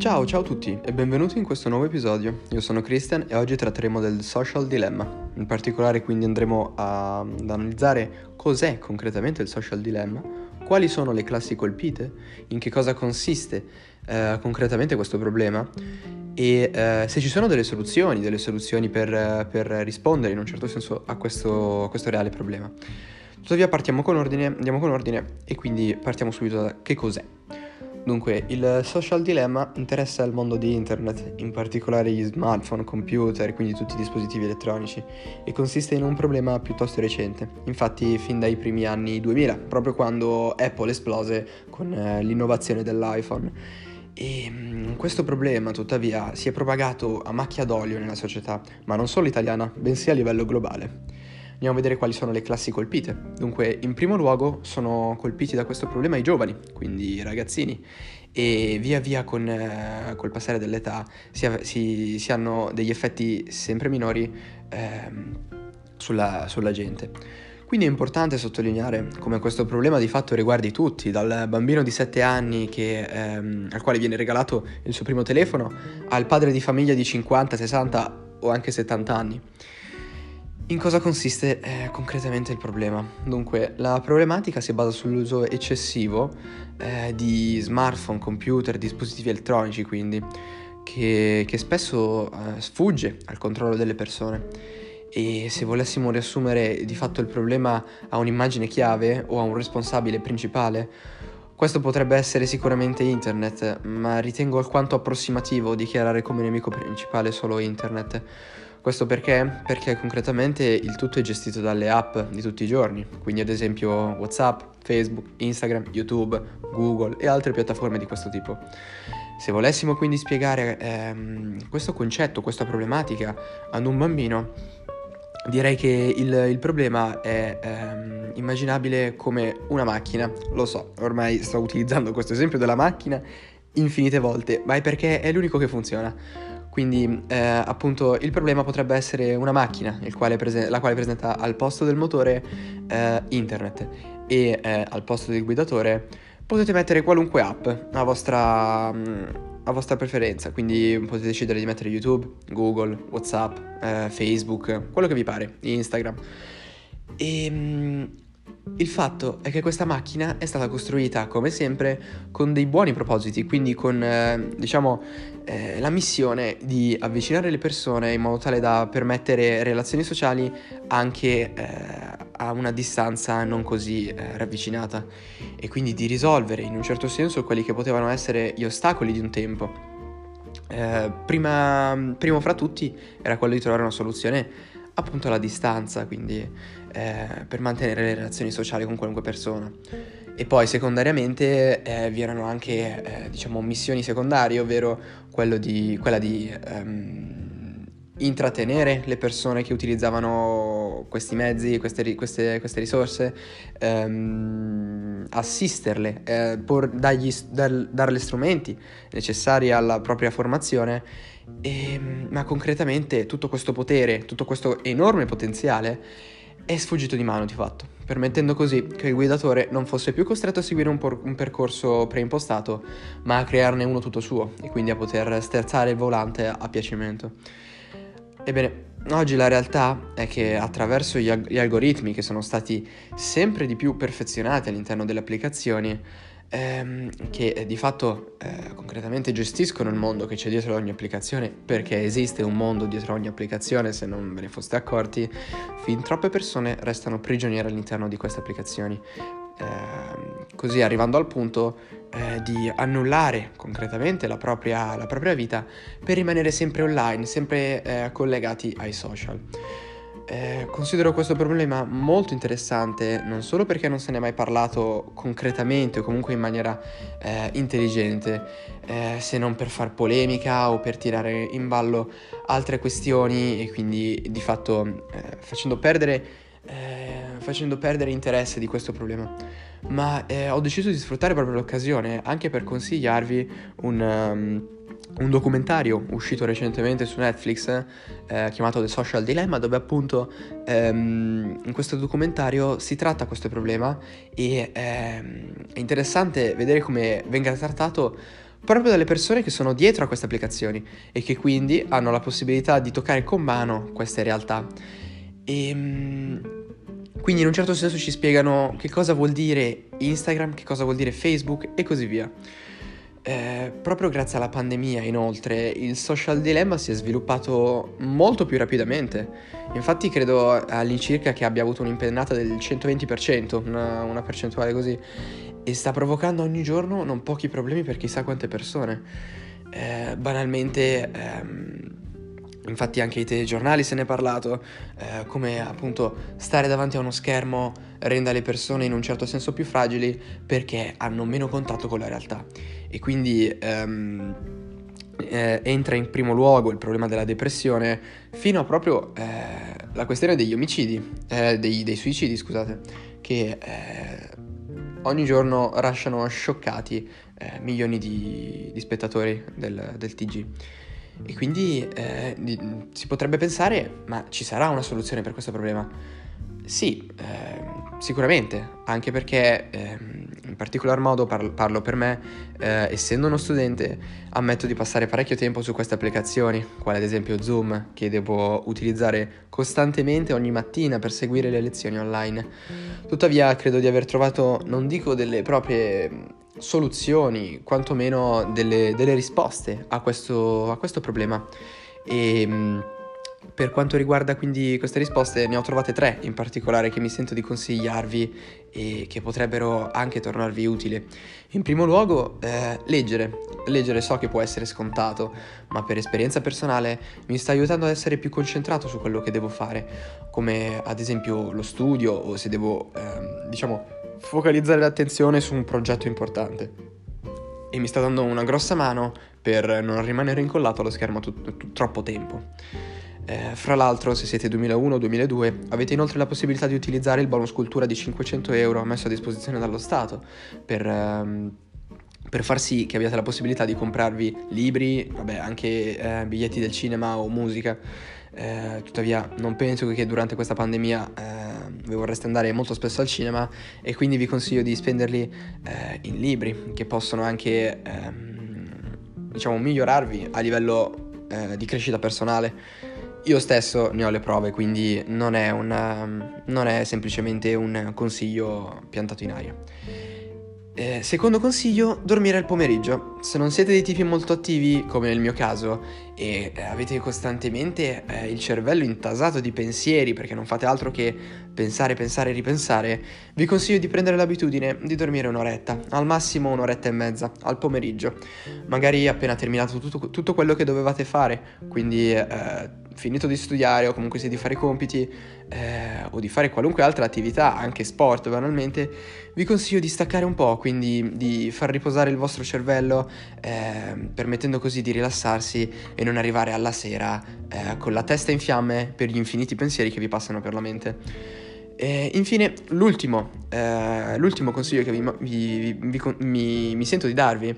Ciao, ciao a tutti e benvenuti in questo nuovo episodio. Io sono Christian e oggi tratteremo del social dilemma. In particolare quindi andremo a, ad analizzare cos'è concretamente il social dilemma, quali sono le classi colpite, in che cosa consiste eh, concretamente questo problema e eh, se ci sono delle soluzioni, delle soluzioni per, per rispondere in un certo senso a questo, a questo reale problema. Tuttavia partiamo con ordine, andiamo con ordine e quindi partiamo subito da che cos'è. Dunque, il social dilemma interessa il mondo di internet, in particolare gli smartphone, computer, quindi tutti i dispositivi elettronici, e consiste in un problema piuttosto recente, infatti fin dai primi anni 2000, proprio quando Apple esplose con eh, l'innovazione dell'iPhone. E mm, questo problema, tuttavia, si è propagato a macchia d'olio nella società, ma non solo italiana, bensì a livello globale. Andiamo a vedere quali sono le classi colpite. Dunque, in primo luogo sono colpiti da questo problema i giovani, quindi i ragazzini, e via via con eh, col passare dell'età si, si, si, hanno degli effetti sempre minori eh, sulla, sulla gente. Quindi è importante sottolineare come questo problema di fatto riguardi tutti, dal bambino di 7 anni che, ehm, al quale viene regalato il suo primo telefono, al padre di famiglia di 50, 60 o anche 70 anni. In cosa consiste eh, concretamente il problema? Dunque, la problematica si basa sull'uso eccessivo eh, di smartphone, computer, dispositivi elettronici, quindi, che, che spesso eh, sfugge al controllo delle persone. E se volessimo riassumere di fatto il problema a un'immagine chiave o a un responsabile principale, questo potrebbe essere sicuramente internet, ma ritengo alquanto approssimativo dichiarare come nemico principale solo internet questo perché? Perché concretamente il tutto è gestito dalle app di tutti i giorni, quindi ad esempio WhatsApp, Facebook, Instagram, YouTube, Google e altre piattaforme di questo tipo. Se volessimo quindi spiegare ehm, questo concetto, questa problematica ad un bambino, direi che il, il problema è ehm, immaginabile come una macchina. Lo so, ormai sto utilizzando questo esempio della macchina infinite volte, ma è perché è l'unico che funziona. Quindi eh, appunto il problema potrebbe essere una macchina, quale prese- la quale presenta al posto del motore eh, internet e eh, al posto del guidatore potete mettere qualunque app a vostra, mm, a vostra preferenza, quindi potete decidere di mettere YouTube, Google, Whatsapp, eh, Facebook, quello che vi pare, Instagram. E mm, il fatto è che questa macchina è stata costruita, come sempre, con dei buoni propositi, quindi con, eh, diciamo, eh, la missione di avvicinare le persone in modo tale da permettere relazioni sociali anche eh, a una distanza non così eh, ravvicinata e quindi di risolvere in un certo senso quelli che potevano essere gli ostacoli di un tempo. Eh, prima, primo fra tutti era quello di trovare una soluzione appunto alla distanza, quindi eh, per mantenere le relazioni sociali con qualunque persona. E poi secondariamente eh, vi erano anche eh, diciamo missioni secondarie, ovvero di, quella di um, intrattenere le persone che utilizzavano questi mezzi, queste, queste, queste risorse, um, assisterle, eh, por, dargli, dar, darle strumenti necessari alla propria formazione e, ehm, ma concretamente tutto questo potere, tutto questo enorme potenziale è sfuggito di mano di fatto, permettendo così che il guidatore non fosse più costretto a seguire un, por- un, percorso preimpostato, ma a crearne uno tutto suo e quindi a poter sterzare il volante a piacimento. Ebbene, oggi la realtà è che attraverso gli, ag- gli algoritmi che sono stati sempre di più perfezionati all'interno delle applicazioni, ehm, che eh, di fatto eh, concretamente gestiscono il mondo che c'è dietro ogni applicazione, perché esiste un mondo dietro ogni applicazione, se non ve ne foste accorti, fin troppe persone restano prigioniere all'interno di queste applicazioni. Eh, così arrivando al punto eh, di annullare concretamente la propria, la propria, vita per rimanere sempre online, sempre eh, collegati ai social. Eh, considero questo problema molto interessante non solo perché non se ne è mai parlato concretamente o comunque in maniera eh, intelligente, eh, se non per far polemica o per tirare in ballo altre questioni e quindi di fatto eh, facendo perdere, eh, facendo, perdere, interesse di questo problema. Ma eh, ho deciso di sfruttare proprio l'occasione anche per consigliarvi un... Um, un documentario uscito recentemente su Netflix eh, chiamato The Social Dilemma dove appunto ehm, in questo documentario si tratta questo problema e ehm, è interessante vedere come venga trattato proprio dalle persone che sono dietro a queste applicazioni e che quindi hanno la possibilità di toccare con mano queste realtà. E ehm, quindi in un certo senso ci spiegano che cosa vuol dire Instagram, che cosa vuol dire Facebook e così via. Eh, proprio grazie alla pandemia, inoltre, il social dilemma si è sviluppato molto più rapidamente. Infatti, credo all'incirca che abbia avuto un'impennata del 120%, una, una percentuale così, e sta provocando ogni giorno non pochi problemi per chissà quante persone. Eh, banalmente. Ehm, Infatti anche i telegiornali se ne è parlato, eh, come appunto stare davanti a uno schermo renda le persone in un certo senso più fragili perché hanno meno contatto con la realtà. E quindi ehm, eh, entra in primo luogo il problema della depressione fino a proprio eh, la questione degli omicidi, eh, dei, dei, suicidi scusate, che eh, ogni giorno lasciano scioccati eh, milioni di, di spettatori del, del TG. E quindi eh, si potrebbe pensare, ma ci sarà una soluzione per questo problema? Sì, eh, sicuramente, anche perché eh, in particolar modo parlo, parlo per me, eh, essendo uno studente, ammetto di passare parecchio tempo su queste applicazioni, quale ad esempio Zoom, che devo utilizzare costantemente ogni mattina per seguire le lezioni online. Tuttavia credo di aver trovato, non dico delle proprie soluzioni, quantomeno delle, delle risposte a questo, a questo, problema. E mm, per quanto riguarda quindi queste risposte, ne ho trovate tre in particolare che mi sento di consigliarvi e che potrebbero anche tornarvi utili. In primo luogo, eh, leggere. Leggere so che può essere scontato, ma per esperienza personale mi sta aiutando ad essere più concentrato su quello che devo fare, come ad esempio lo studio o se devo, eh, diciamo, focalizzare l'attenzione su un progetto importante. E mi sta dando una grossa mano per non rimanere incollato allo schermo t- t- troppo tempo. Eh, fra l'altro, se siete 2001 o 2002, avete inoltre la possibilità di utilizzare il bonus cultura di 500 euro messo a disposizione dallo Stato per, ehm, per far sì che abbiate la possibilità di comprarvi libri, vabbè, anche eh, biglietti del cinema o musica. Eh, tuttavia, non penso che durante questa pandemia eh, voi vorreste andare molto spesso al cinema e quindi vi consiglio di spenderli eh, in libri che possono anche, ehm, diciamo, migliorarvi a livello eh, di crescita personale io stesso ne ho le prove, quindi non è, una, non è semplicemente un consiglio piantato in aria. Eh, secondo consiglio, dormire al pomeriggio. Se non siete dei tipi molto attivi, come nel mio caso, e eh, avete costantemente eh, il cervello intasato di pensieri perché non fate altro che pensare, pensare e ripensare, vi consiglio di prendere l'abitudine di dormire un'oretta, al massimo un'oretta e mezza, al pomeriggio. Magari appena terminato tutto, tutto quello che dovevate fare, quindi eh, finito di studiare o comunque sia di fare i compiti eh, o di fare qualunque altra attività, anche sport banalmente, vi consiglio di staccare un po', quindi di far riposare il vostro cervello, eh, permettendo così di rilassarsi e non arrivare alla sera eh, con la testa in fiamme per gli infiniti pensieri che vi passano per la mente. E infine, l'ultimo, eh, l'ultimo consiglio che vi, vi, vi, mi sento di darvi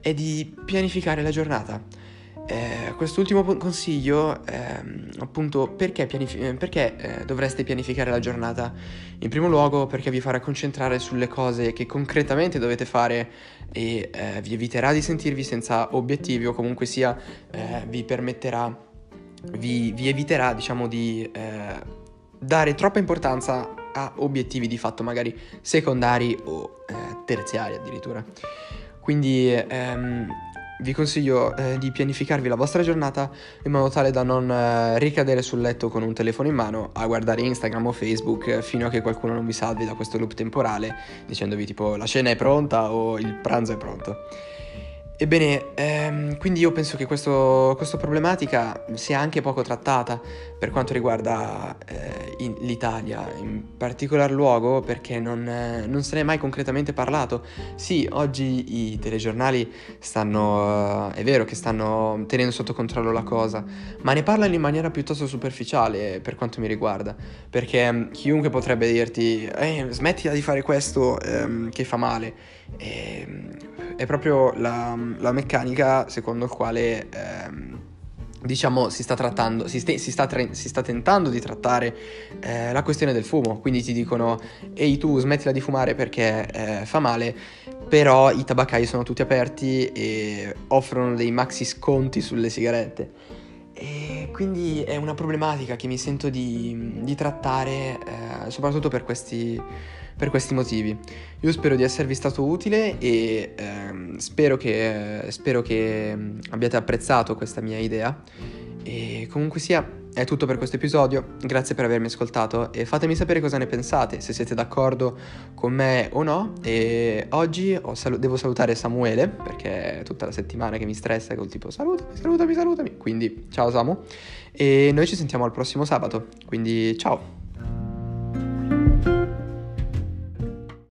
è di pianificare la giornata. Eh, quest'ultimo consiglio, eh, appunto, perché, pianifi- eh, perché eh, dovreste pianificare la giornata? In primo luogo perché vi farà concentrare sulle cose che concretamente dovete fare e eh, vi eviterà di sentirvi senza obiettivi o comunque sia eh, vi permetterà, vi, vi, eviterà, diciamo, di dare troppa importanza a obiettivi di fatto magari secondari o terziari addirittura. Quindi ehm, vi consiglio eh, di pianificarvi la vostra giornata in modo tale da non eh, ricadere sul letto con un telefono in mano a guardare Instagram o Facebook eh, fino a che qualcuno non vi salvi da questo loop temporale dicendovi tipo la cena è pronta o il pranzo è pronto. Ebbene, ehm, quindi io penso che questo, questa problematica sia anche poco trattata per quanto riguarda eh, in, l'Italia, in particolar luogo perché non, eh, non, se ne è mai concretamente parlato. Sì, oggi i telegiornali stanno, eh, è vero che stanno tenendo sotto controllo la cosa, ma ne parlano in maniera piuttosto superficiale per quanto mi riguarda, perché mm, chiunque potrebbe dirti, eh, smettila di fare questo ehm, che fa male. E, ehm, è proprio la, la, meccanica secondo il quale ehm, diciamo, si sta trattando, si, st- si, sta, tra- si sta, tentando di trattare eh, la questione del fumo. Quindi ti dicono, ehi tu smettila di fumare perché eh, fa male, però i tabaccai sono tutti aperti e offrono dei maxi sconti sulle sigarette. E quindi è una problematica che mi sento di, di trattare, eh, soprattutto per questi, per questi, motivi. Io spero di esservi stato utile e ehm, spero, che, spero che abbiate apprezzato questa mia idea. E comunque sia, è tutto per questo episodio, grazie per avermi ascoltato e fatemi sapere cosa ne pensate, se siete d'accordo con me o no. E oggi sal- devo salutare Samuele, perché è tutta la settimana che mi stressa col tipo salutami, salutami, salutami. Quindi ciao Samu. E noi ci sentiamo al prossimo sabato, quindi ciao.